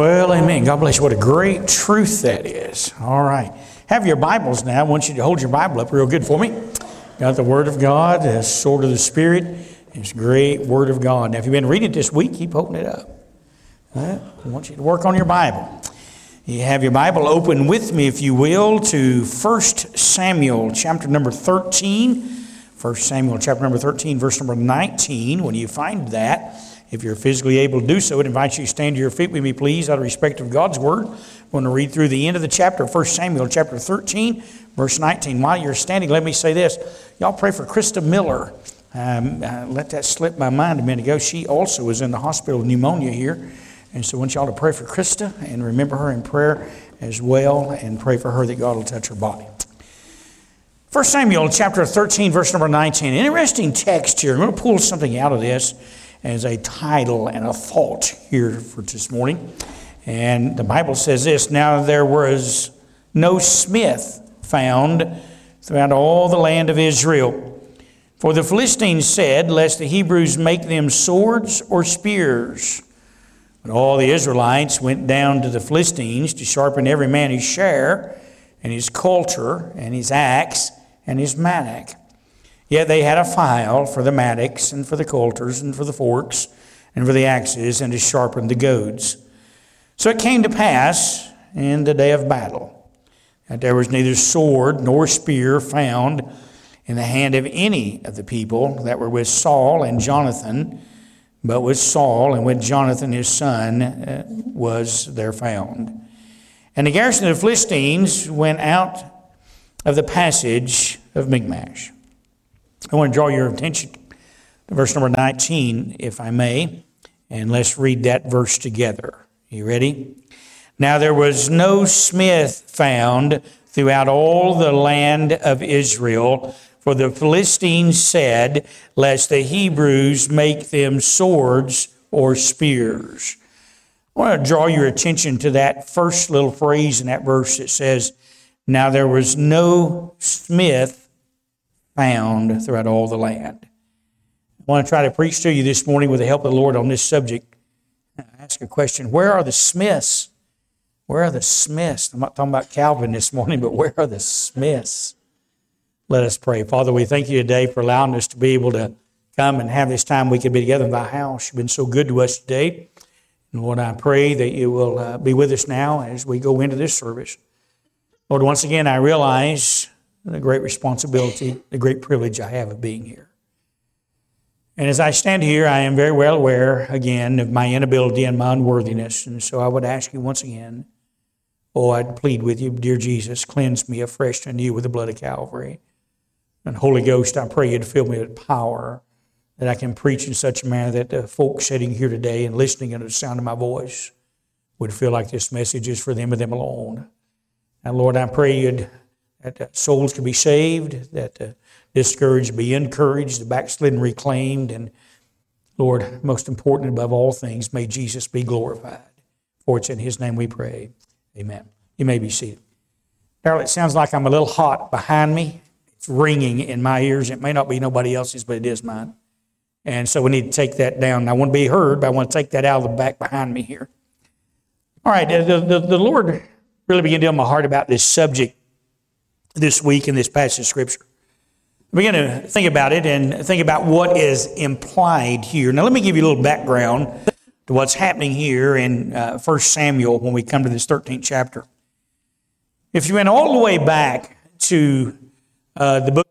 Well, amen. God bless you. What a great truth that is. All right. Have your Bibles now. I want you to hold your Bible up real good for me. Got the Word of God, the sword of the Spirit. It's great Word of God. Now, if you've been reading it this week, keep opening it up. I want you to work on your Bible. You have your Bible open with me, if you will, to 1 Samuel chapter number 13. 1 Samuel chapter number 13, verse number 19. When you find that, if you're physically able to do so, I'd invite you to stand to your feet with me, please, out of respect of God's word. I'm going to read through the end of the chapter, 1 Samuel chapter 13, verse 19. While you're standing, let me say this. Y'all pray for Krista Miller. Um, I let that slip my mind a minute ago. She also was in the hospital with pneumonia here. And so I want y'all to pray for Krista and remember her in prayer as well and pray for her that God will touch her body. 1 Samuel chapter 13, verse number 19. Interesting text here. I'm going to pull something out of this as a title and a thought here for this morning. And the Bible says this Now there was no smith found throughout all the land of Israel. For the Philistines said, Lest the Hebrews make them swords or spears. But all the Israelites went down to the Philistines to sharpen every man his share, and his coulter, and his axe, and his mattock. Yet they had a file for the mattocks and for the coulters and for the forks and for the axes and to sharpen the goads. So it came to pass in the day of battle that there was neither sword nor spear found in the hand of any of the people that were with Saul and Jonathan, but with Saul and with Jonathan his son uh, was there found. And the garrison of the Philistines went out of the passage of Michmash. I want to draw your attention to verse number 19, if I may, and let's read that verse together. You ready? Now there was no smith found throughout all the land of Israel, for the Philistines said, Lest the Hebrews make them swords or spears. I want to draw your attention to that first little phrase in that verse that says, Now there was no smith found throughout all the land. I want to try to preach to you this morning with the help of the Lord on this subject. I ask a question Where are the Smiths? Where are the Smiths? I'm not talking about Calvin this morning, but where are the Smiths? Let us pray. Father, we thank you today for allowing us to be able to come and have this time we could be together in thy house. You've been so good to us today. And Lord, I pray that you will uh, be with us now as we go into this service. Lord, once again, I realize the great responsibility, the great privilege I have of being here. And as I stand here, I am very well aware, again, of my inability and my unworthiness. And so I would ask you once again, oh, I'd plead with you, dear Jesus, cleanse me afresh and anew with the blood of Calvary. And Holy Ghost, I pray you to fill me with power that I can preach in such a manner that the folks sitting here today and listening to the sound of my voice would feel like this message is for them and them alone. And Lord, I pray you'd that souls can be saved, that the discouraged be encouraged, the backslidden reclaimed, and Lord, most important above all things, may Jesus be glorified. For it's in His name we pray. Amen. You may be seated. Darrell, it sounds like I'm a little hot behind me. It's ringing in my ears. It may not be nobody else's, but it is mine. And so we need to take that down. I want to be heard, but I want to take that out of the back behind me here. All right, the, the, the Lord really began to deal my heart about this subject this week in this passage of Scripture. Begin to think about it and think about what is implied here. Now, let me give you a little background to what's happening here in uh, 1 Samuel when we come to this 13th chapter. If you went all the way back to uh, the book,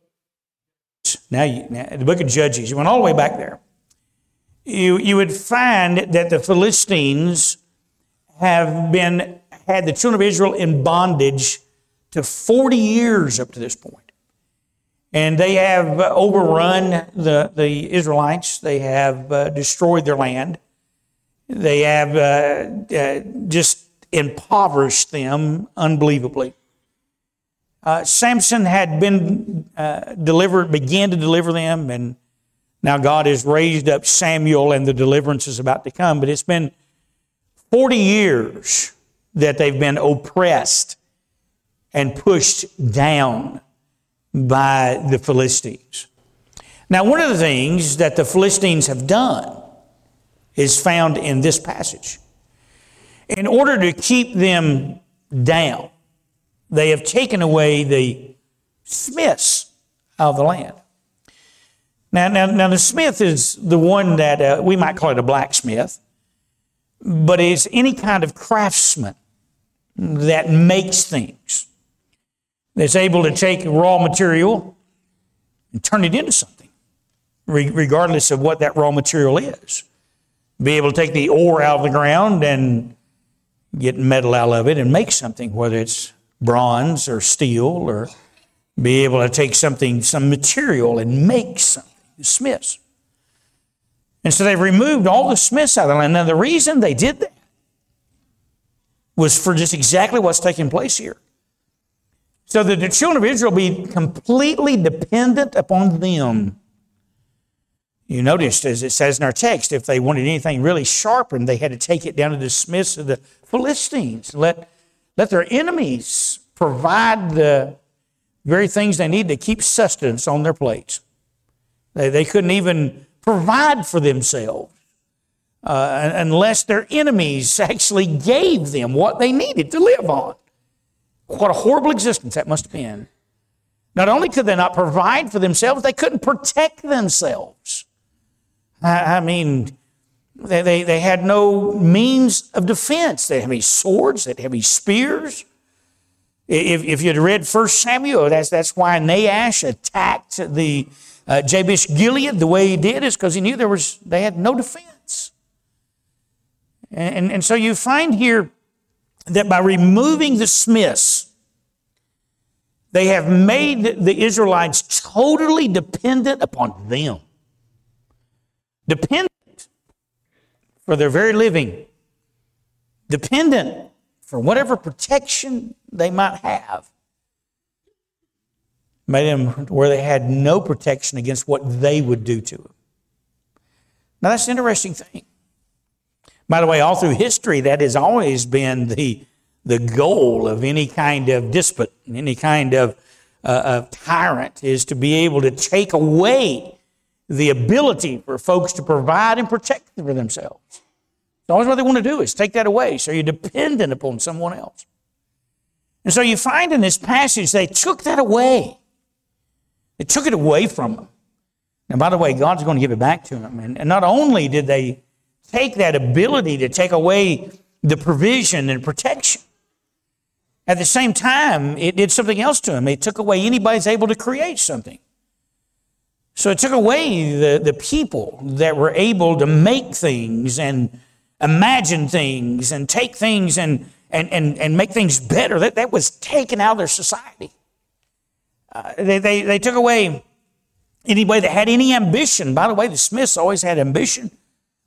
now, you, now the book of Judges, you went all the way back there, you, you would find that the Philistines have been had the children of Israel in bondage to 40 years up to this point. And they have overrun the, the Israelites, they have uh, destroyed their land, they have uh, uh just impoverished them unbelievably. Uh, Samson had been uh, delivered, began to deliver them, and now God has raised up Samuel, and the deliverance is about to come. But it's been 40 years that they've been oppressed and pushed down by the Philistines. Now, one of the things that the Philistines have done is found in this passage. in order to keep them down, they have taken away the smiths of the land. Now, now, now the smith is the one that uh, we might call it a blacksmith, but is any kind of craftsman that makes things, that's able to take raw material and turn it into something, regardless of what that raw material is. Be able to take the ore out of the ground and get metal out of it and make something, whether it's bronze or steel, or be able to take something, some material, and make something. The smiths. And so they've removed all the smiths out of the land. Now, the reason they did that was for just exactly what's taking place here. So that the children of Israel be completely dependent upon them. You noticed, as it says in our text, if they wanted anything really sharpened, they had to take it down to the smiths of the Philistines. Let, let their enemies provide the very things they need to keep sustenance on their plates. They, they couldn't even provide for themselves uh, unless their enemies actually gave them what they needed to live on. What a horrible existence that must have been. Not only could they not provide for themselves, they couldn't protect themselves. I, I mean, they, they, they, had no means of defense. They had any swords, they had any spears. If, if you'd read 1 Samuel, that's, that's why Nahash attacked the uh, Jabesh Gilead the way he did is because he knew there was, they had no defense. And, and, and so you find here that by removing the smiths, they have made the Israelites totally dependent upon them. Dependent for their very living. Dependent for whatever protection they might have. Made them where they had no protection against what they would do to them. Now that's an interesting thing. By the way, all through history, that has always been the, the goal of any kind of despot, any kind of, uh, of tyrant, is to be able to take away the ability for folks to provide and protect for themselves. It's always what they want to do is take that away, so you're dependent upon someone else. And so you find in this passage they took that away. They took it away from them. And by the way, God's going to give it back to them. And, and not only did they take that ability to take away the provision and protection. At the same time, it did something else to him. It took away anybody's able to create something. So it took away the, the people that were able to make things and imagine things and take things and, and, and, and make things better. That, that was taken out of their society. Uh, they, they, they took away anybody that had any ambition. By the way, the Smiths always had ambition.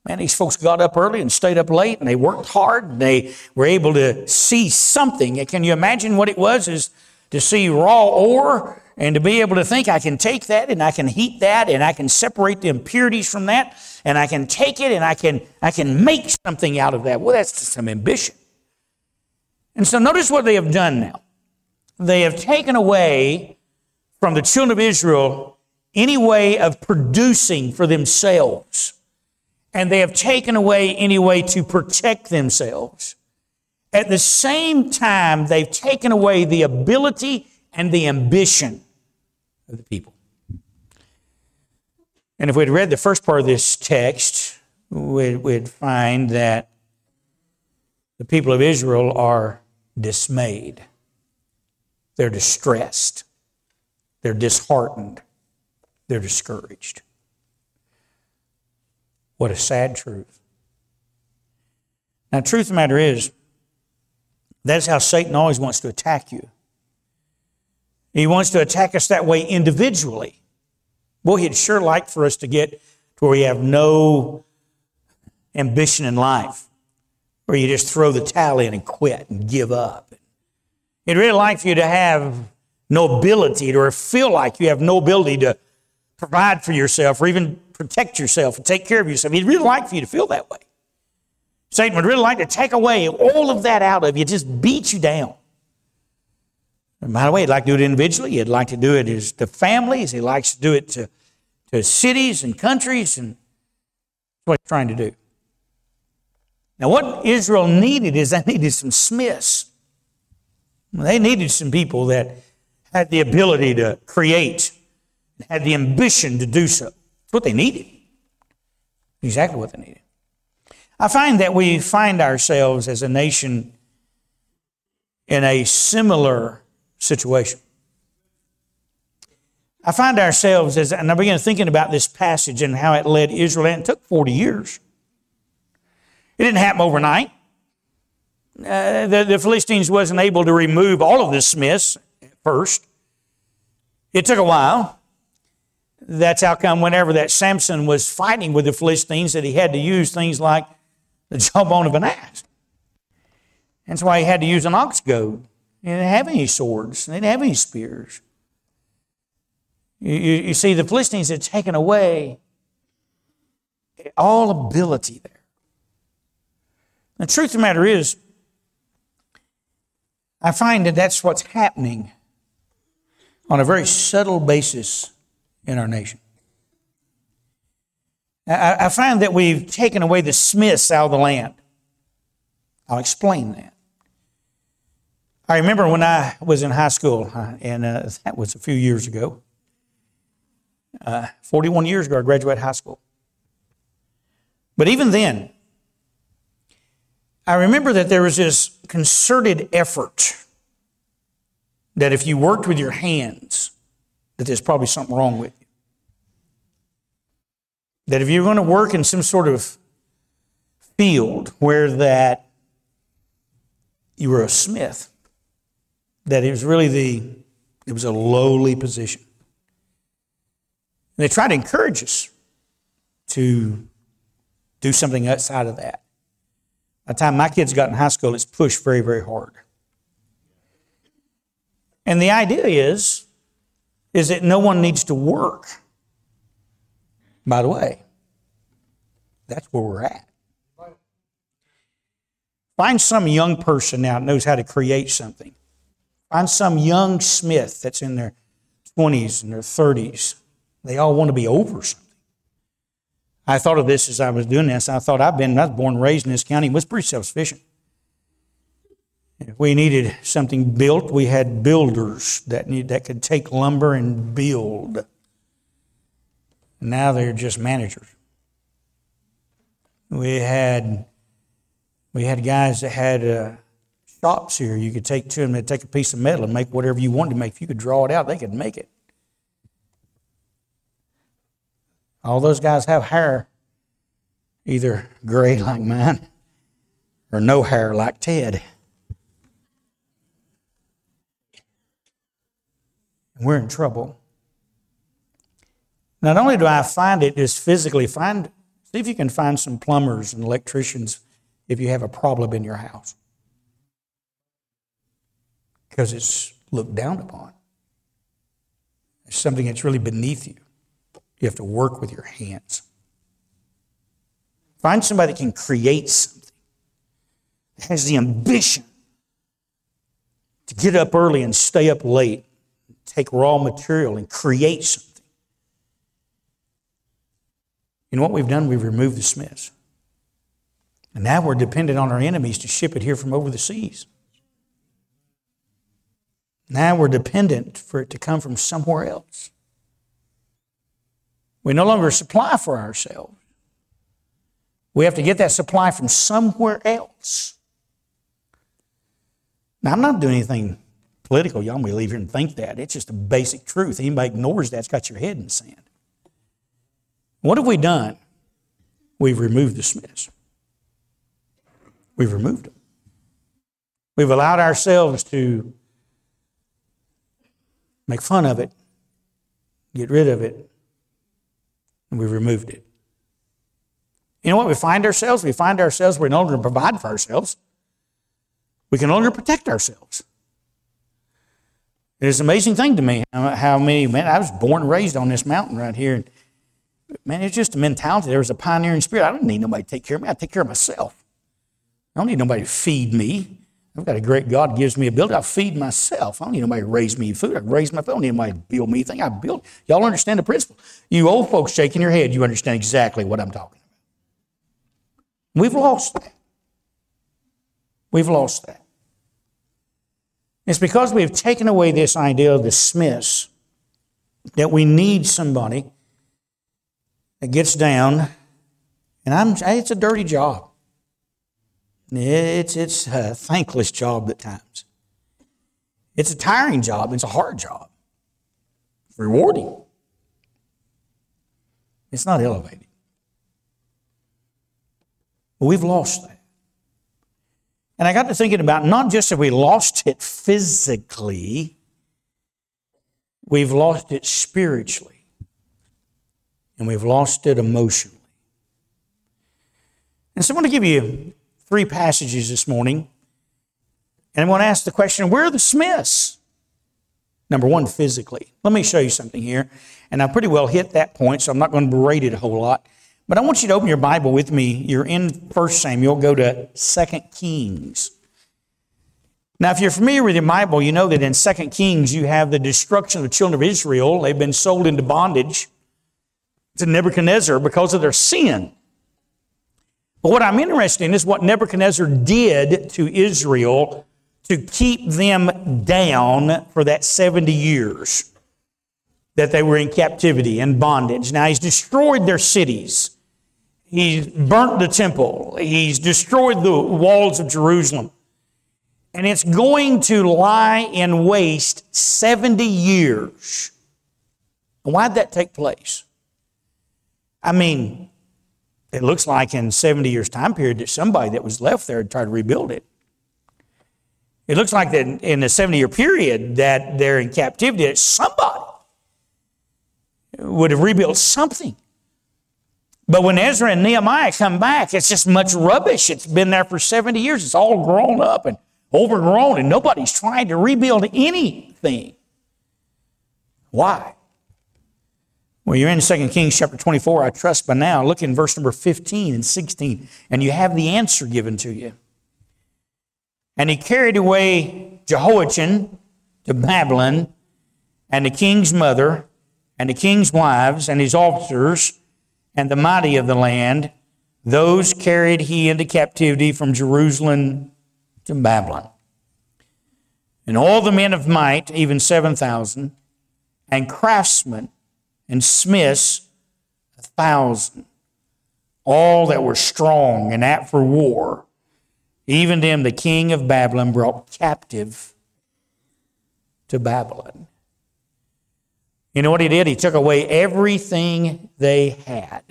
Man, these folks got up early and stayed up late and they worked hard and they were able to see something. Can you imagine what it was is to see raw ore and to be able to think I can take that and I can heat that and I can separate the impurities from that and I can take it and I can I can make something out of that. Well, that's some ambition. And so notice what they have done now. They have taken away from the children of Israel any way of producing for themselves and they have taken away any way to protect themselves. At the same time, they've taken away the ability and the ambition of the people. And if we'd read the first part of this text, we'd, we'd find that the people of Israel are dismayed, they're distressed, they're disheartened, they're discouraged. What a sad truth. Now, truth of the matter is, that's how Satan always wants to attack you. He wants to attack us that way individually. Boy, he'd sure like for us to get to where we have no ambition in life, where you just throw the towel in and quit and give up. He'd really like for you to have no ability or feel like you have no ability to provide for yourself or even protect yourself and take care of yourself. He'd really like for you to feel that way. Satan would really like to take away all of that out of you, just beat you down. And by the way, he'd like to do it individually. He'd like to do it as to families. He likes to do it to, to cities and countries, and that's what he's trying to do. Now, what Israel needed is they needed some smiths. They needed some people that had the ability to create, had the ambition to do so. That's what they needed. Exactly what they needed. I find that we find ourselves as a nation in a similar situation. I find ourselves as, and I began thinking about this passage and how it led Israel, and it took 40 years. It didn't happen overnight. Uh, the, the Philistines wasn't able to remove all of the smiths first. It took a while. That's how come whenever that Samson was fighting with the Philistines that he had to use things like the jawbone of an ass. That's why he had to use an ox goad. He didn't have any swords. They didn't have any spears. You, you, you see, the Philistines had taken away all ability there. The truth of the matter is, I find that that's what's happening on a very subtle basis in our nation. I, find that we've taken away the Smiths out of the land. I'll explain that. I remember when I was in high school, uh, and uh, that was a few years ago. Uh, 41 years ago, I graduated high school. But even then, I remember that there was this concerted effort that if you worked with your hands, that there's probably something wrong with you. That if you're going to work in some sort of field where that you were a smith, that it was really the it was a lowly position. And they try to encourage us to do something outside of that. By the time my kids got in high school, it's pushed very, very hard. And the idea is, is that no one needs to work. By the way, that's where we're at. Find some young person now that knows how to create something. Find some young smith that's in their 20s and their 30s. They all want to be over something. I thought of this as I was doing this. I thought I've been, I was born and raised in this county, was pretty self sufficient. We needed something built, we had builders that, need, that could take lumber and build. Now they're just managers. We had, we had guys that had uh, shops here. You could take to them, they'd take a piece of metal and make whatever you wanted to make. If you could draw it out, they could make it. All those guys have hair, either gray like mine or no hair like Ted. We're in trouble. Not only do I find it just physically, find see if you can find some plumbers and electricians if you have a problem in your house. Because it's looked down upon. It's something that's really beneath you. You have to work with your hands. Find somebody that can create something, has the ambition to get up early and stay up late, take raw material and create something. You know what we've done? We've removed the smiths. And now we're dependent on our enemies to ship it here from over the seas. Now we're dependent for it to come from somewhere else. We no longer supply for ourselves. We have to get that supply from somewhere else. Now, I'm not doing anything political. Y'all may leave here and think that. It's just a basic truth. Anybody ignores that's got your head in the sand. What have we done? We've removed the Smiths. We've removed them. We've allowed ourselves to make fun of it, get rid of it, and we removed it. You know what we find ourselves? We find ourselves we're no longer provide for ourselves. We can no longer protect ourselves. It's an amazing thing to me how many, man, I was born and raised on this mountain right here. And, man, it's just a mentality. There was a pioneering spirit. I don't need nobody to take care of me. I take care of myself. I don't need nobody to feed me. I've got a great God gives me ability. I feed myself. I don't need nobody to raise me food. I raise my food. I don't need nobody to build me anything. I build. Y'all understand the principle. You old folks shaking your head, you understand exactly what I'm talking about. We've lost that. We've lost that. It's because we've taken away this idea of the Smiths that we need somebody that gets down, and I'm, it's a dirty job. It's, it's a thankless job at times. It's a tiring job. It's a hard job. Rewarding. It's not elevating. But we've lost that. And I got to thinking about not just have we lost it physically, we've lost it spiritually, and we've lost it emotionally. And so I want to give you three passages this morning. And I want to ask the question where are the Smiths? Number one, physically. Let me show you something here. And I pretty well hit that point, so I'm not going to berate it a whole lot. But I want you to open your Bible with me. You're in 1 Samuel. Go to 2 Kings. Now, if you're familiar with your Bible, you know that in 2 Kings you have the destruction of the children of Israel. They've been sold into bondage to Nebuchadnezzar because of their sin. But what I'm interested in is what Nebuchadnezzar did to Israel to keep them down for that 70 years that they were in captivity and bondage. Now, he's destroyed their cities. He's burnt the temple. He's destroyed the walls of Jerusalem. And it's going to lie in waste 70 years. Why'd that take place? I mean, it looks like in 70 years' time period that somebody that was left there tried to rebuild it. It looks like that in the 70 year period that they're in captivity, that somebody would have rebuilt something. But when Ezra and Nehemiah come back, it's just much rubbish. It's been there for 70 years. It's all grown up and overgrown, and nobody's trying to rebuild anything. Why? Well, you're in 2 Kings chapter 24, I trust by now. Look in verse number 15 and 16, and you have the answer given to you. And he carried away Jehoiachin to Babylon, and the king's mother, and the king's wives, and his officers, and the mighty of the land. Those carried he into captivity from Jerusalem to Babylon. And all the men of might, even 7,000, and craftsmen and smiths a thousand, all that were strong and apt for war. Even them the king of Babylon brought captive to Babylon. You know what he did? He took away everything they had.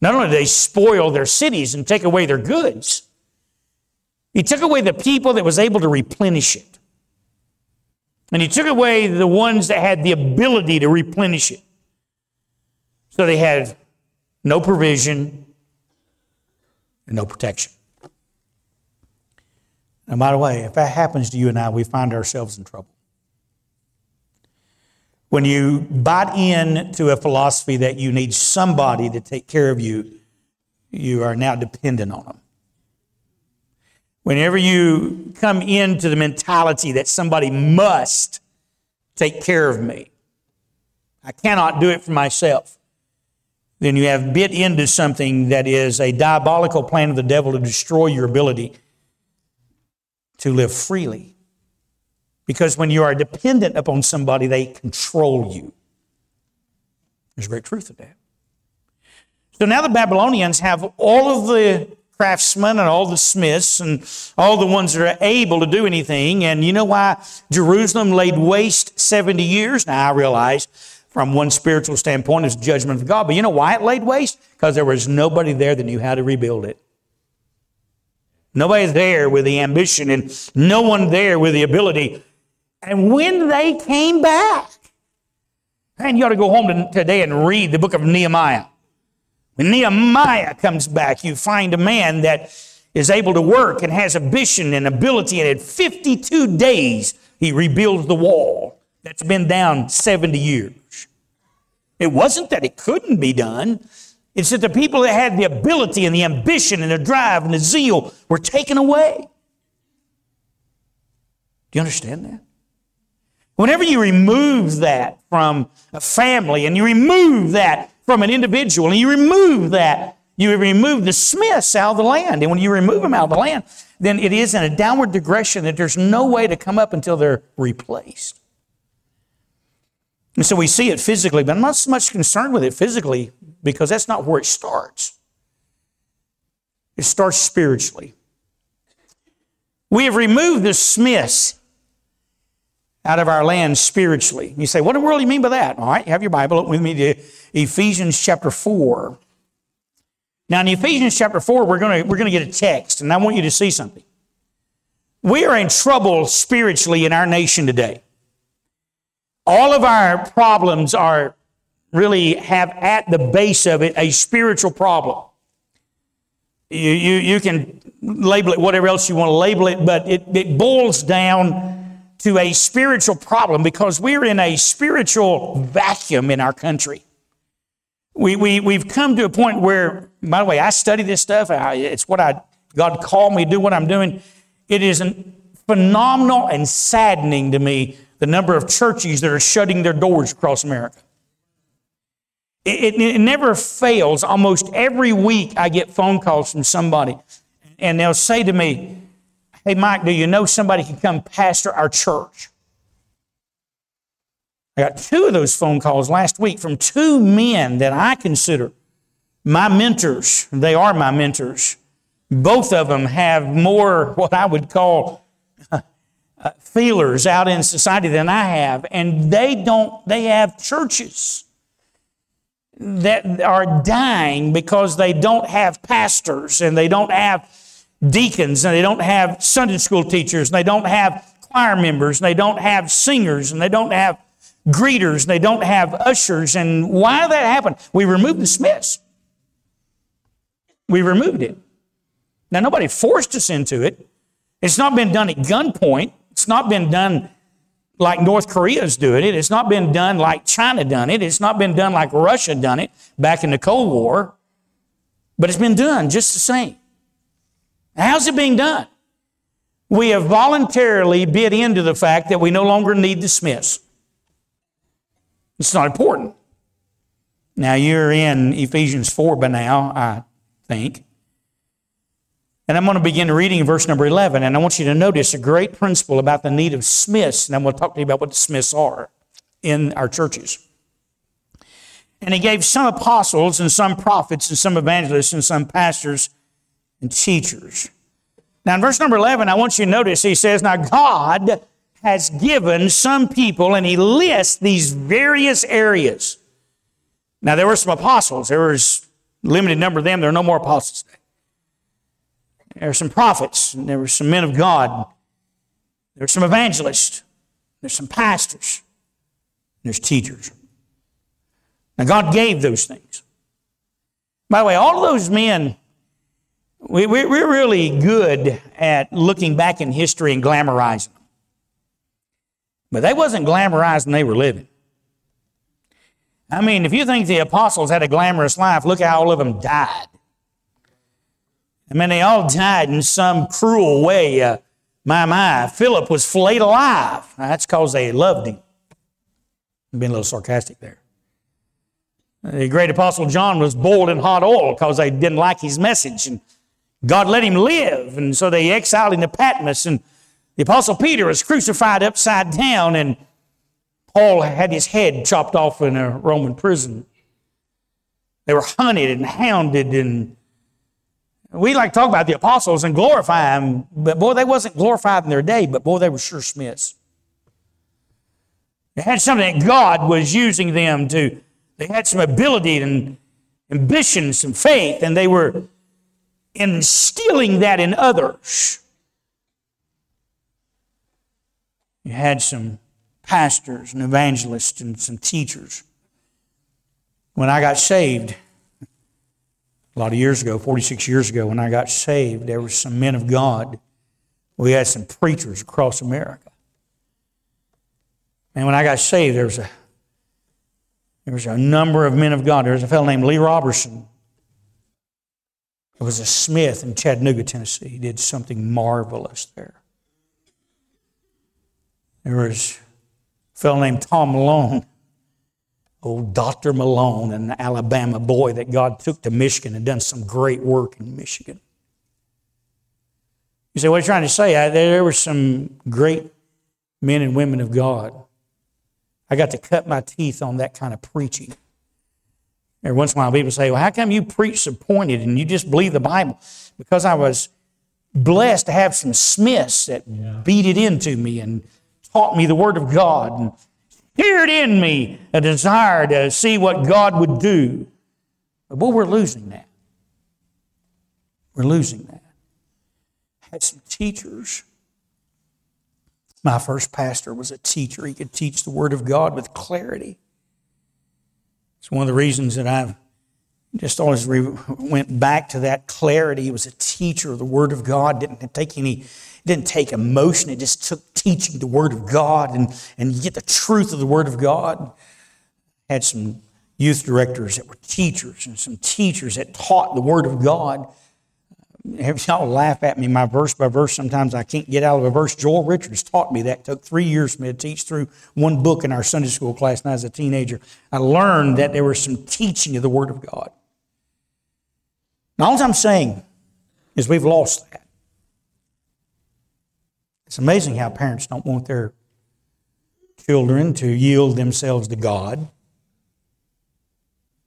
Not only did they spoil their cities and take away their goods, he took away the people that was able to replenish it. And he took away the ones that had the ability to replenish it. So they had no provision and no protection. And by the way, if that happens to you and I, we find ourselves in trouble. When you bite into a philosophy that you need somebody to take care of you, you are now dependent on them. Whenever you come into the mentality that somebody must take care of me, I cannot do it for myself, then you have bit into something that is a diabolical plan of the devil to destroy your ability to live freely. Because when you are dependent upon somebody, they control you. There's great truth in that. So now the Babylonians have all of the craftsmen and all the smiths and all the ones that are able to do anything. And you know why Jerusalem laid waste 70 years? Now I realize from one spiritual standpoint it's judgment of God. But you know why it laid waste? Because there was nobody there that knew how to rebuild it. Nobody there with the ambition and no one there with the ability. And when they came back, and you ought to go home today and read the book of Nehemiah. When Nehemiah comes back, you find a man that is able to work and has ambition and ability, and in 52 days, he rebuilds the wall that's been down 70 years. It wasn't that it couldn't be done. It's that the people that had the ability and the ambition and the drive and the zeal were taken away. Do you understand that? Whenever you remove that from a family and you remove that from an individual and you remove that, You remove the Smiths out of the land. And when you remove them out of the land, then it is in a downward digression that there's no way to come up until they're replaced. And so we see it physically, but I'm not so much concerned with it physically because that's not where it starts. It starts spiritually. We have removed the Smiths out of our land spiritually. You say, what in the world do you mean by that? All right, have your Bible. With me to Ephesians chapter 4. Now, in Ephesians chapter 4, we're going we're to get a text, and I want you to see something. We are in trouble spiritually in our nation today. All of our problems are really have at the base of it a spiritual problem. You, you, you can label it whatever else you want to label it, but it, it boils down to a spiritual problem because we're in a spiritual vacuum in our country. We, we, we've come to a point where, by the way, I study this stuff. I, it's what I, God called me to do what I'm doing. It is phenomenal and saddening to me the number of churches that are shutting their doors across America. It, it, it, never fails. Almost every week, I get phone calls from somebody, and they'll say to me, Hey, Mike, do you know somebody can come pastor our church? I got two of those phone calls last week from two men that I consider my mentors. They are my mentors. Both of them have more what I would call uh, feelers out in society than I have, and they don't, they have churches that are dying because they don't have pastors and they don't have deacons and they don't have Sunday school teachers and they don't have choir members and they don't have singers and they don't have greeters and they don't have ushers. And why that happen? We removed the Smiths. We removed it. Now, nobody forced us into it. It's not been done at gunpoint. It's not been done like North Korea's doing it. It's not been done like China done it. It's not been done like Russia done it back in the Cold War. But it's been done just the same. How's it being done? We have voluntarily bid into the fact that we no longer need the Smiths. It's not important. Now you're in Ephesians 4 by now, I think. And I'm going to begin reading verse number 11, and I want you to notice a great principle about the need of smiths, and I'm going to talk to you about what the smiths are in our churches. And he gave some apostles, and some prophets, and some evangelists, and some pastors and teachers. Now, in verse number 11, I want you to notice he says, Now God has given some people, and he lists these various areas. Now, there were some apostles. There was a limited number of them. There are no more apostles today. There were some prophets, and there were some men of God. There were some evangelists. There's some pastors. There's teachers. Now, God gave those things. By the way, all of those men, we, we, we're really good at looking back in history and glamorizing them. But they wasn't glamorizing they were living. I mean, if you think the apostles had a glamorous life, look how all of them died. I mean, they all died in some cruel way. Uh, my, my, Philip was flayed alive. That's because they loved him. I'm being a little sarcastic there. The great apostle John was boiled in hot oil because they didn't like his message. And God let him live. And so they exiled him to Patmos. And the apostle Peter was crucified upside down. And Paul had his head chopped off in a Roman prison. They were hunted and hounded and we like to talk about the apostles and glorify them, but boy, they wasn't glorified in their day, but boy, they were sure smiths. They had something that God was using them to, they had some ability and ambition, some faith, and they were instilling that in others. You had some pastors and evangelists and some teachers. When I got saved, a lot of years ago, 46 years ago, when I got saved, there were some men of God. We had some preachers across America. And when I got saved, there was a there was a number of men of God. There was a fellow named Lee Roberson. It was a smith in Chattanooga, Tennessee. He did something marvelous there. There was a fellow named Tom Malone old Dr. Malone, an Alabama boy that God took to Michigan and done some great work in Michigan. You say, what are you trying to say? I, there were some great men and women of God. I got to cut my teeth on that kind of preaching. Every once in a while, people say, Well, how come you preach so pointed and you just believe the Bible? Because I was blessed to have some Smiths that yeah. beat it into me and taught me the Word of God and stirred in me a desire to see what God would do. But we're losing that. We're losing that. I had some teachers. My first pastor was a teacher. He could teach the Word of God with clarity. It's one of the reasons that I've just always re- went back to that clarity. He was a teacher of the Word of God. Didn't take any, didn't take emotion. It just took teaching the Word of God and, and you get the truth of the Word of God. Had some youth directors that were teachers and some teachers that taught the Word of God. Have y'all laugh at me, my verse by verse. Sometimes I can't get out of a verse. Joel Richards taught me that. It took three years for me to teach through one book in our Sunday school class when I was a teenager. I learned that there was some teaching of the Word of God. Now, all I'm saying is we've lost that. It's amazing how parents don't want their children to yield themselves to God.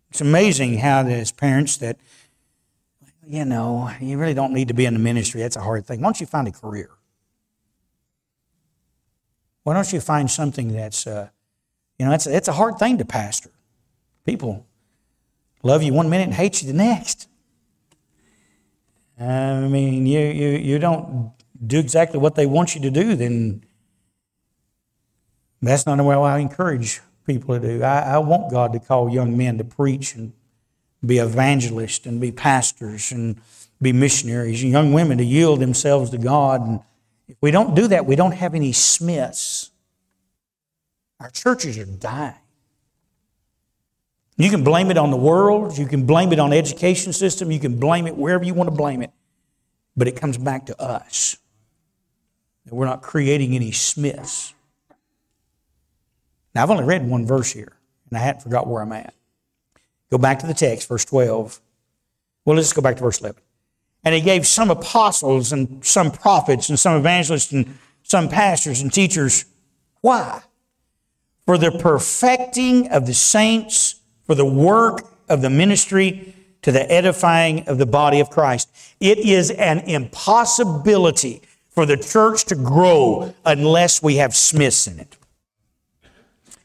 It's amazing how there's parents that you know, you really don't need to be in the ministry. That's a hard thing. Why don't you find a career? Why don't you find something that's, uh, you know, it's, it's a hard thing to pastor. People love you one minute and hate you the next. I mean, you, you, you don't do exactly what they want you to do, then that's not the way I encourage people to do. I, I want God to call young men to preach and be evangelists and be pastors and be missionaries, and young women to yield themselves to God. And if we don't do that, we don't have any Smiths. Our churches are dying. You can blame it on the world, you can blame it on education system, you can blame it wherever you want to blame it, but it comes back to us. We're not creating any Smiths. Now, I've only read one verse here, and I hadn't forgot where I'm at. Go back to the text, verse 12. Well, let's go back to verse 11. And he gave some apostles and some prophets and some evangelists and some pastors and teachers. Why? For the perfecting of the saints, for the work of the ministry, to the edifying of the body of Christ. It is an impossibility for the church to grow unless we have Smiths in it.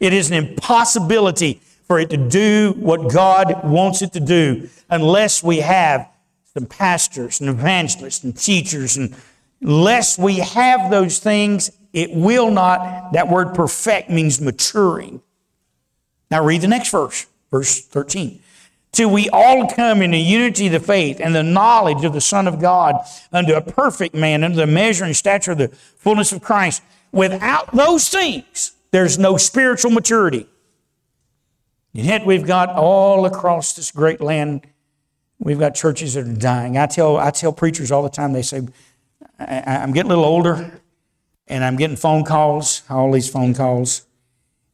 It is an impossibility for it to do what God wants it to do unless we have some pastors and evangelists and teachers. And unless we have those things, it will not, that word perfect means maturing. Now read the next verse, verse 13. Till we all come in the unity of the faith and the knowledge of the Son of God unto a perfect man, unto the measure and stature of the fullness of Christ. Without those things, there's no spiritual maturity. And yet we've got all across this great land, we've got churches that are dying. I tell, I tell preachers all the time, they say, I, am getting a little older and I'm getting phone calls, all these phone calls.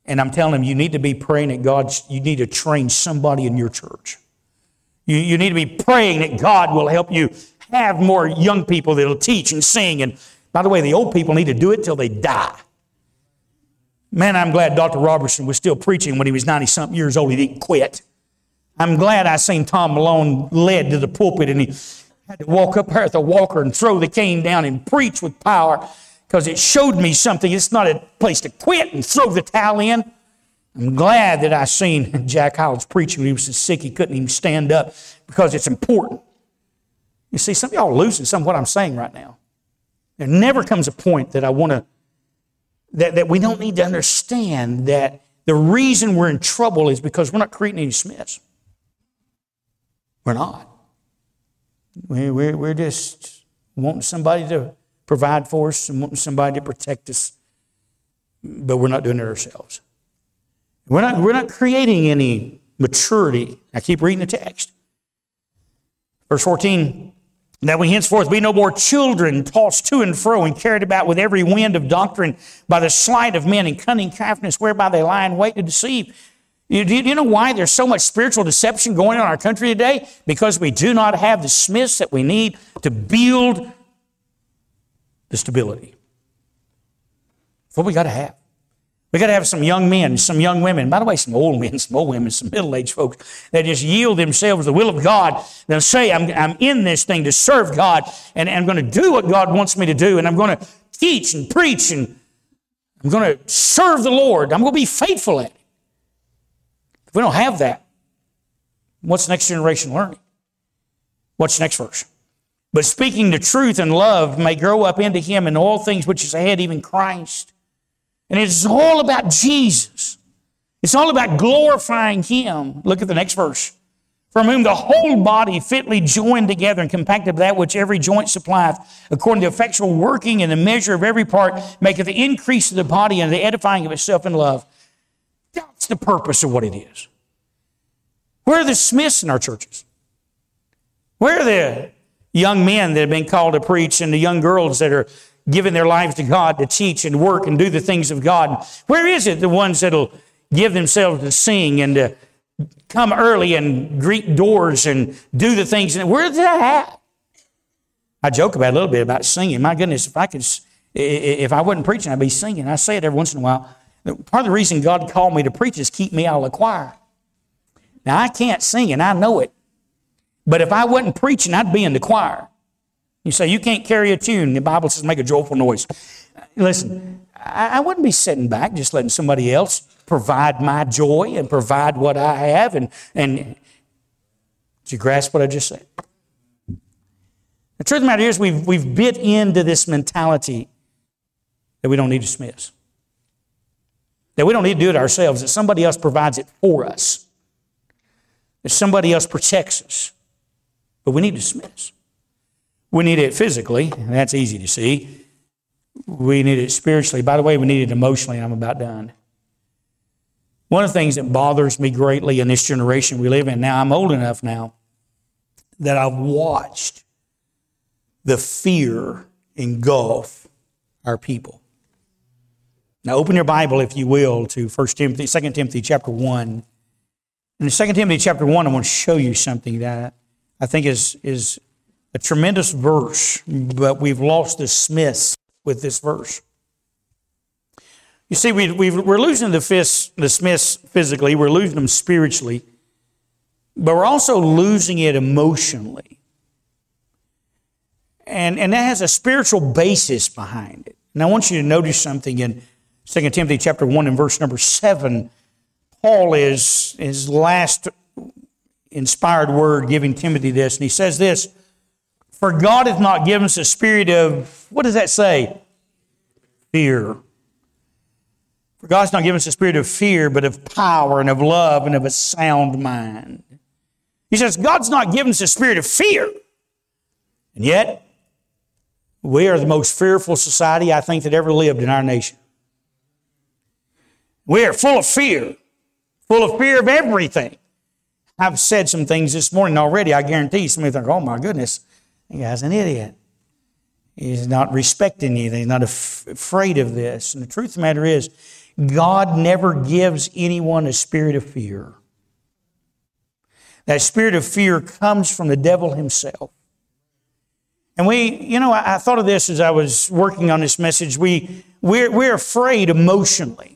And I'm telling them, you need to be praying that God, you need to train somebody in your church. You, you need to be praying that God will help you have more young people that'll teach and sing. And by the way, the old people need to do it till they die. Man, I'm glad Dr. Robertson was still preaching when he was 90 something years old. He didn't quit. I'm glad I seen Tom Malone led to the pulpit and he had to walk up there with a walker and throw the cane down and preach with power because it showed me something. It's not a place to quit and throw the towel in. I'm glad that I seen Jack Hyles preaching when he was so sick he couldn't even stand up because it's important. You see, some of y'all are losing some of what I'm saying right now. There never comes a point that I want to that, that we don't need to understand that the reason we're in trouble is because we're not creating any Smiths. We're not. We, we're, we're just wanting somebody to provide for us and wanting somebody to protect us, but we're not doing it ourselves. We're not, we're not creating any maturity. I keep reading the text. Verse 14 that we henceforth be no more children tossed to and fro and carried about with every wind of doctrine by the sleight of men and cunning craftiness whereby they lie in wait to deceive. You, do you know why there's so much spiritual deception going on in our country today? Because we do not have the Smiths that we need to build the stability. That's what we got to have. We got to have some young men, some young women. By the way, some old men, some old women, some middle-aged folks that just yield themselves to the will of God. They'll say, I'm, I'm in this thing to serve God, and, and I'm going to do what God wants me to do, and I'm going to teach and preach, and I'm going to serve the Lord. I'm going to be faithful at it. If we don't have that, what's next generation learning? What's next verse? But speaking the truth in love may grow up into him in all things which is ahead, even Christ. And it's all about Jesus. It's all about glorifying him. Look at the next verse. From whom the whole body fitly joined together and compacted that which every joint supplieth, according to effectual working and the measure of every part, maketh the increase of the body and the edifying of itself in love. That's the purpose of what it is. Where are the Smiths in our churches? Where are the young men that have been called to preach and the young girls that are giving their lives to God to teach and work and do the things of God? Where is it the ones that'll give themselves to sing and to come early and greet doors and do the things? And Where's that at? I joke about a little bit about singing. My goodness, if I could, if I wasn't preaching, I'd be singing. I say it every once in a while. Part of the reason God called me to preach is keep me out of the choir. Now, I can't sing, and I know it. But if I wasn't preaching, I'd be in the choir. You say, you can't carry a tune. The Bible says make a joyful noise. Listen, I, wouldn't be sitting back just letting somebody else provide my joy and provide what I have. And, and did you grasp what I just said? The truth of the matter is, we've, we've bit into this mentality that we don't need to Smiths. That we don't need to do it ourselves, that somebody else provides it for us, that somebody else protects us. But we need to Smiths. We need it physically, that's easy to see. We need it spiritually. By the way, we need it emotionally, I'm about done. One of the things that bothers me greatly in this generation we live in now, I'm old enough now that I've watched the fear engulf our people. Now open your Bible, if you will, to 1 Timothy, 2 Timothy chapter 1. In 2 Timothy chapter 1, I want to show you something that I think is, is a tremendous verse, but we've lost the Smiths with this verse. You see, we, we are losing the, fist, the Smiths physically, we're losing them spiritually, but we're also losing it emotionally. And, and that has a spiritual basis behind it. And I want you to notice something in 2 Timothy chapter 1 and verse number 7, Paul is his last inspired word giving Timothy this, and he says this For God hath not given us a spirit of, what does that say? Fear. For God's not given us a spirit of fear, but of power and of love and of a sound mind. He says, God's not given us a spirit of fear. And yet, we are the most fearful society I think that ever lived in our nation. We are full of fear, full of fear of everything. I've said some things this morning already. I guarantee somebody think, oh my goodness, that guy's an idiot. He's not respecting you. He's not af- afraid of this. And the truth of the matter is, God never gives anyone a spirit of fear. That spirit of fear comes from the devil himself. And we, you know, I, I thought of this as I was working on this message. We, we're, we're afraid emotionally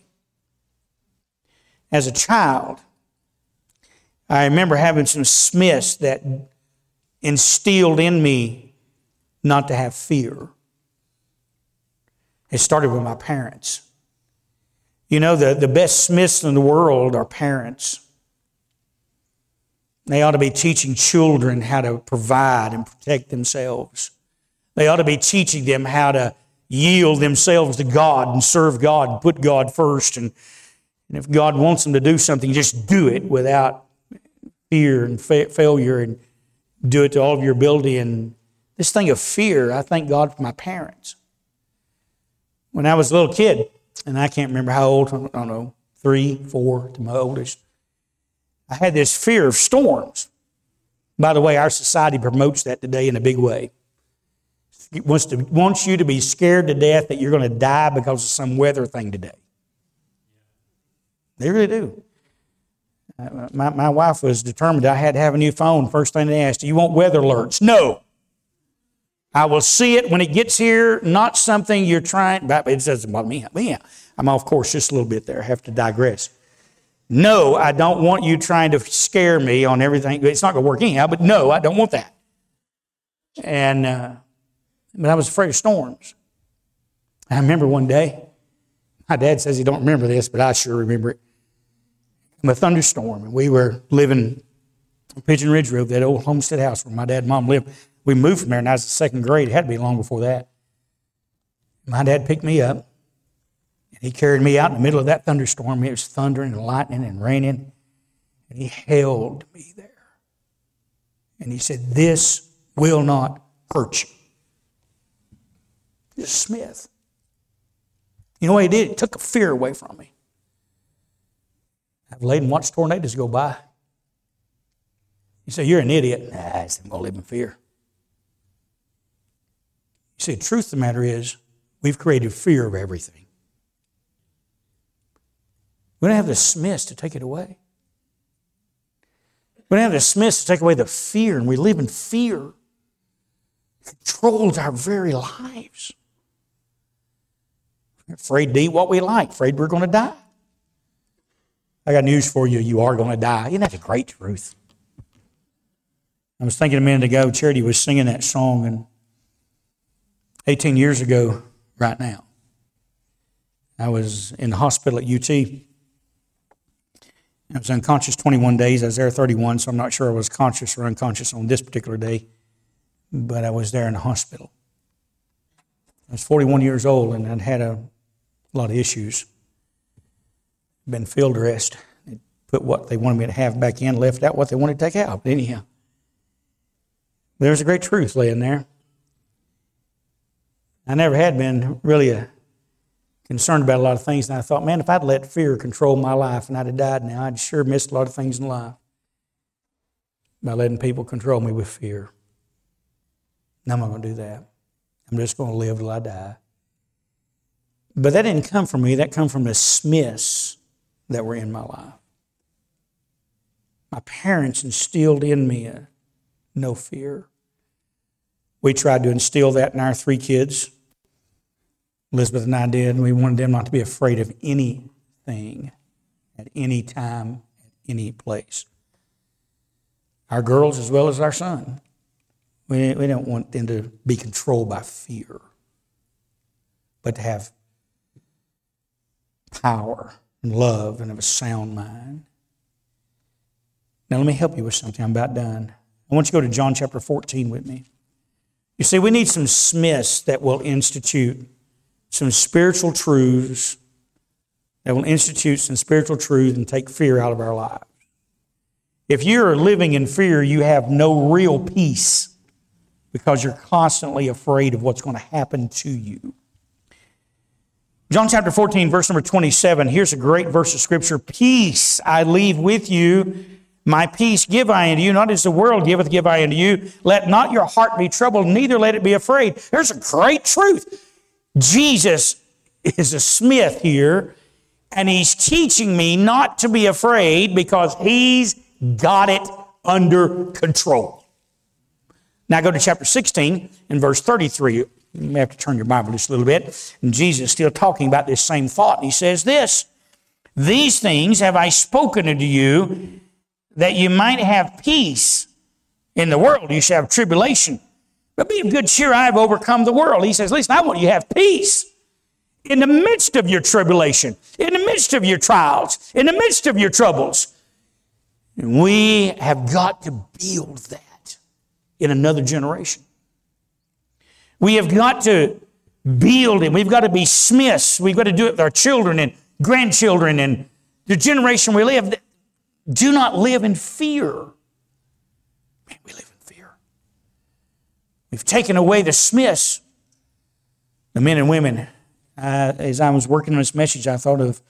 as a child, I remember having some Smiths that instilled in me not to have fear. It started with my parents. You know, the, the best Smiths in the world are parents. They ought to be teaching children how to provide and protect themselves. They ought to be teaching them how to yield themselves to God and serve God and put God first and and if God wants them to do something, just do it without fear and fa- failure and do it to all of your ability. And this thing of fear, I thank God for my parents. When I was a little kid, and I can't remember how old, I don't know, three, four to my oldest, I had this fear of storms. By the way, our society promotes that today in a big way. It wants, to, wants you to be scared to death that you're going to die because of some weather thing today. They really do. My, my wife was determined I had to have a new phone. First thing they asked, Do you want weather alerts? No. I will see it when it gets here, not something you're trying, but it doesn't bother me. Yeah, I'm off course just a little bit there. I have to digress. No, I don't want you trying to scare me on everything. It's not going to work anyhow, but no, I don't want that. And, uh, but I was afraid of storms. I remember one day, my dad says he don't remember this, but I sure remember it. A thunderstorm, and we were living on Pigeon Ridge Road, that old homestead house where my dad and mom lived. We moved from there, and I was in second grade. It had to be long before that. My dad picked me up, and he carried me out in the middle of that thunderstorm. It was thundering and lightning and raining, and he held me there. And he said, This will not hurt you. Smith. You know what he did? He took the fear away from me. I've laid and watched tornadoes go by. You say, You're an idiot. Nah, I said, I'm going to live in fear. You see, the truth of the matter is, we've created fear of everything. We don't have the Smiths to take it away. We don't have the Smiths to take away the fear, and we live in fear. It controls our very lives. We're afraid to eat what we like, afraid we're going to die. I got news for you. You are going to die. Isn't that a great truth? I was thinking a minute ago, Charity was singing that song, and 18 years ago, right now, I was in the hospital at UT. I was unconscious 21 days. I was there 31, so I'm not sure I was conscious or unconscious on this particular day, but I was there in the hospital. I was 41 years old and I'd had a lot of issues been field dressed. They put what they wanted me to have back in, left out what they wanted to take out. But anyhow, there's a great truth laying there. I never had been really a, concerned about a lot of things, and I thought, man, if I'd let fear control my life and I'd have died now, I'd sure missed a lot of things in life by letting people control me with fear. No, I'm not going to do that. I'm just going to live till I die. But that didn't come from me. That come from the Smiths that were in my life. My parents instilled in me a no fear. We tried to instill that in our three kids. Elizabeth and I did. and We wanted them not to be afraid of anything at any time, at any place. Our girls as well as our son. We, we don't want them to be controlled by fear, but to have power and love and of a sound mind. Now, let me help you with something. I'm about done. I want you to go to John chapter 14 with me. You see, we need some Smiths that will institute some spiritual truths, that will institute some spiritual truths and take fear out of our lives. If you're living in fear, you have no real peace because you're constantly afraid of what's going to happen to you. John chapter 14, verse number 27. Here's a great verse of scripture. Peace I leave with you. My peace give I unto you, not as the world giveth, give I unto you. Let not your heart be troubled, neither let it be afraid. There's a great truth. Jesus is a smith here, and he's teaching me not to be afraid because he's got it under control. Now go to chapter 16 and verse 33. You may have to turn your Bible just a little bit. And Jesus is still talking about this same thought. He says this These things have I spoken unto you that you might have peace. In the world you shall have tribulation. But be of good cheer, I have overcome the world. He says, Listen, I want you to have peace in the midst of your tribulation, in the midst of your trials, in the midst of your troubles. And we have got to build that in another generation. We have got to build it. We've got to be smiths. We've got to do it with our children and grandchildren and the generation we live. Do not live in fear. Man, we live in fear. We've taken away the smiths, the men and women. Uh, as I was working on this message, I thought of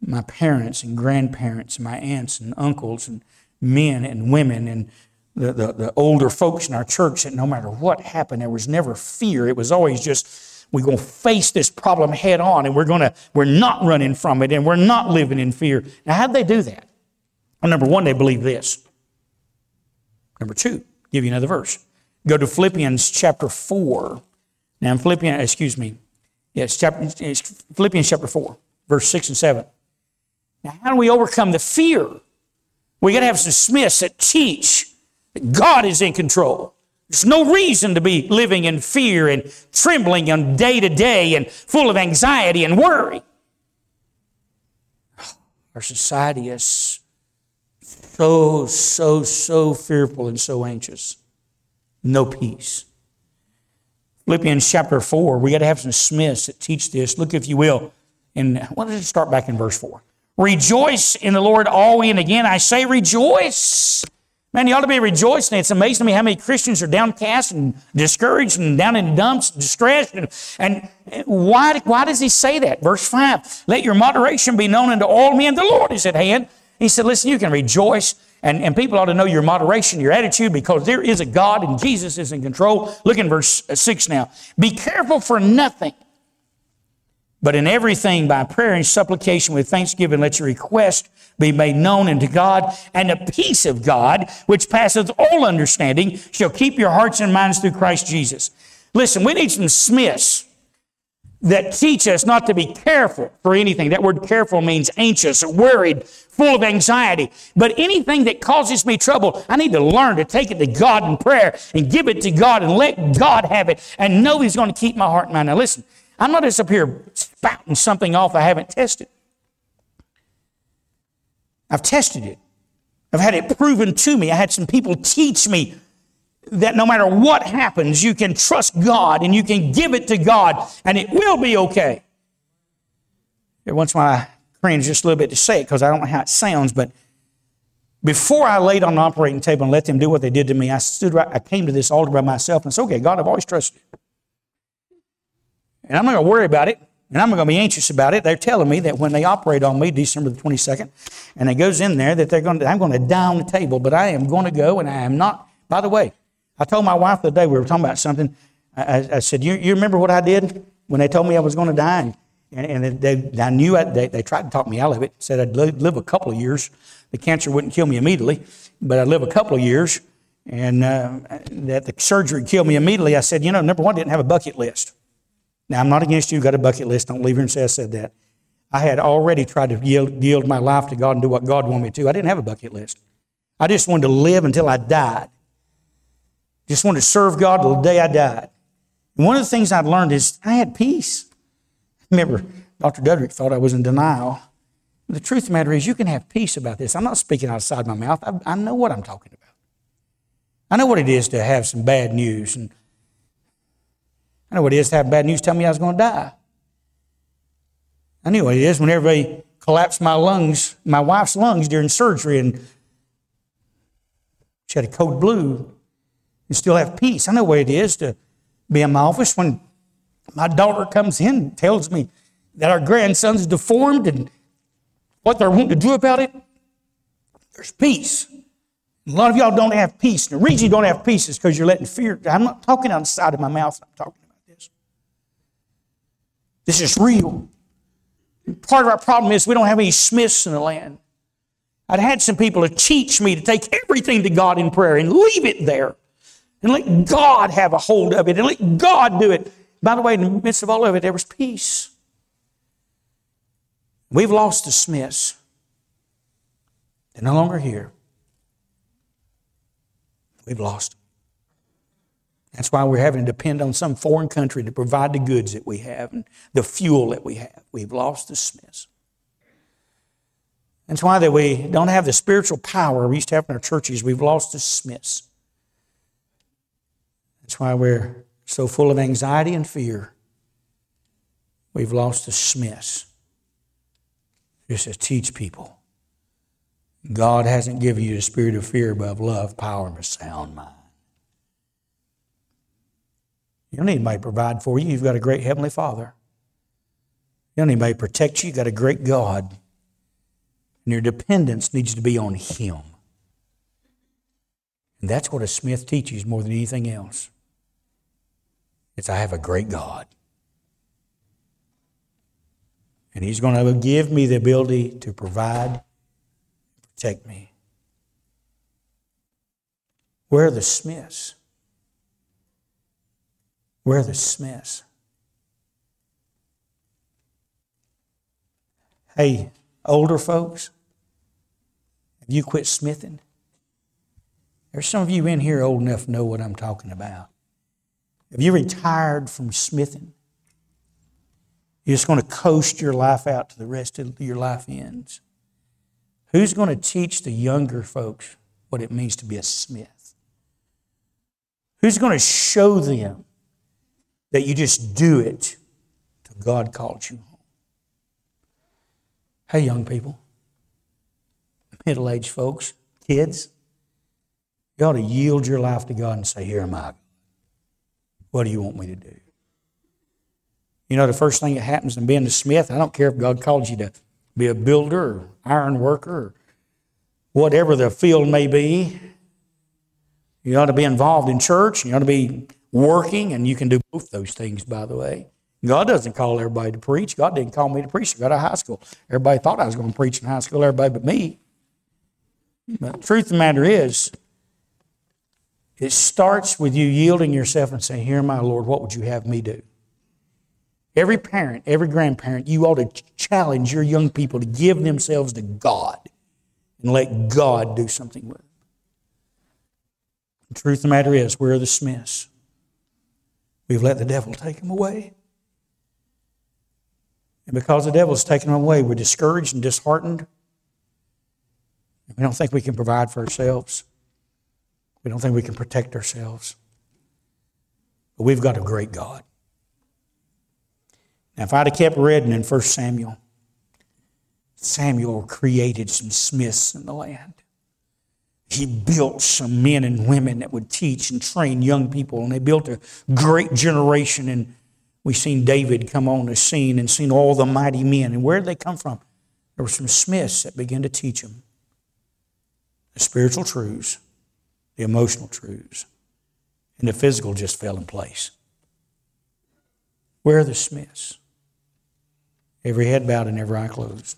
my parents and grandparents and my aunts and uncles and men and women and the, the, the older folks in our church that no matter what happened, there was never fear. It was always just, we're going to face this problem head on and we're going to, we're not running from it and we're not living in fear. Now, how'd they do that? Well, number one, they believe this. Number two, give you another verse. Go to Philippians chapter 4. Now, in Philippians, excuse me, yes, chapter, Philippians chapter 4, verse 6 and 7. Now, how do we overcome the fear? We got to have some Smiths that teach God is in control. There's no reason to be living in fear and trembling on day to day and full of anxiety and worry. Our society is so, so, so fearful and so anxious. No peace. Philippians chapter 4, we got to have some Smiths that teach this. Look, if you will, and well, let's start back in verse 4. Rejoice in the Lord always, and again I say rejoice. Man, you ought to be rejoicing. It's amazing to me how many Christians are downcast and discouraged and down in dumps, distressed. And, and why, why does he say that? Verse 5 Let your moderation be known unto all men. The Lord is at hand. He said, Listen, you can rejoice. And, and people ought to know your moderation, your attitude, because there is a God and Jesus is in control. Look in verse 6 now. Be careful for nothing. But in everything, by prayer and supplication with thanksgiving, let your request be made known unto God, and the peace of God, which passeth all understanding, shall keep your hearts and minds through Christ Jesus. Listen, we need some Smiths that teach us not to be careful for anything. That word careful means anxious, or worried, full of anxiety. But anything that causes me trouble, I need to learn to take it to God in prayer and give it to God and let God have it and know He's going to keep my heart and mind. Now, listen, I'm not just up here spouting something off I haven't tested. I've tested it. I've had it proven to me. I had some people teach me that no matter what happens, you can trust God and you can give it to God and it will be okay. Every once in a while, I cringe just a little bit to say it because I don't know how it sounds, but before I laid on the operating table and let them do what they did to me, I stood right, I came to this altar by myself and said, okay, God, I've always trusted you. And I'm not going to worry about it. And I'm going to be anxious about it. They're telling me that when they operate on me December the 22nd, and it goes in there that they're going to, I'm going to die on the table, but I am going to go and I am not. By the way, I told my wife the other day we were talking about something. I, I said, you, you remember what I did when they told me I was going to die? And, and they, I knew I, they, they tried to talk me out of it. Said I'd live, live, a couple of years. The cancer wouldn't kill me immediately, but I'd live a couple of years. And uh, that the surgery would kill me immediately. I said, you know, number one, I didn't have a bucket list. Now, I'm not against you. Got a bucket list. Don't leave here and say I said that. I had already tried to yield, yield my life to God and do what God wanted me to. I didn't have a bucket list. I just wanted to live until I died. Just wanted to serve God till the day I died. And one of the things I've learned is I had peace. Remember, Dr. Dudrick thought I was in denial. The truth of the matter is, you can have peace about this. I'm not speaking outside my mouth. I, I know what I'm talking about. I know what it is to have some bad news. And I know what it is to have bad news tell me I was going to die. I knew what it is when everybody collapsed my lungs, my wife's lungs during surgery, and she had a code blue and still have peace. I know what it is to be in my office when my daughter comes in and tells me that our grandson's deformed and what they're wanting to do about it. There's peace. A lot of y'all don't have peace. And the reason you don't have peace is because you're letting fear. I'm not talking outside of my mouth. I'm talking this. Is real. Part of our problem is we don't have any Smiths in the land. I'd had some people to teach me to take everything to God in prayer and leave it there and let God have a hold of it and let God do it. By the way, in the midst of all of it, there was peace. We've lost the Smiths. They're no longer here. We've lost them. That's why we're having to depend on some foreign country to provide the goods that we have and the fuel that we have. We've lost the Smiths. That's why that we don't have the spiritual power we used to have in our churches. We've lost the Smiths. That's why we're so full of anxiety and fear. We've lost the Smiths. Just to teach people. God hasn't given you the spirit of fear, but of love, power, and a sound mind. You don't need anybody to provide for you. You've got a great Heavenly Father. You don't need anybody to protect you. You've got a great God. And your dependence needs to be on Him. And that's what a Smith teaches more than anything else. It's I have a great God. And He's going to give me the ability to provide, protect me. Where are the Smiths? Where are the Smiths? Hey, older folks, have you quit smithing? There's some of you in here old enough to know what I'm talking about. Have you retired from smithing? You're just going to coast your life out to the rest of your life ends. Who's going to teach the younger folks what it means to be a smith? Who's going to show them that you just do it till God calls you home? Hey, young people, middle aged folks, kids, you ought to yield your life to God and say, Here am I. What do you want me to do? You know, the first thing that happens in being a smith, I don't care if God calls you to be a builder or iron worker or whatever the field may be. You ought to be involved in church. You ought to be working, and you can do both those things, by the way. God doesn't call everybody to preach. God didn't call me to preach. I got out of high school. Everybody thought I was going to preach in high school, everybody but me. But the truth of the matter is, it starts with you yielding yourself and saying, Here, my Lord, what would you have me do? Every parent, every grandparent, you ought to challenge your young people to give themselves to God and let God do something with them. The truth of the matter is, we're the Smiths. We've let the devil take them away. And because the devil's taken them away, we're discouraged and disheartened. We don't think we can provide for ourselves. We don't think we can protect ourselves. But we've got a great God. Now, if I'd have kept reading in 1 Samuel, Samuel created some smiths in the land. He built some men and women that would teach and train young people, and they built a great generation. And we've seen David come on the scene and seen all the mighty men. And where did they come from? There were some smiths that began to teach them the spiritual truths, the emotional truths, and the physical just fell in place. Where are the smiths? Every head bowed and every eye closed.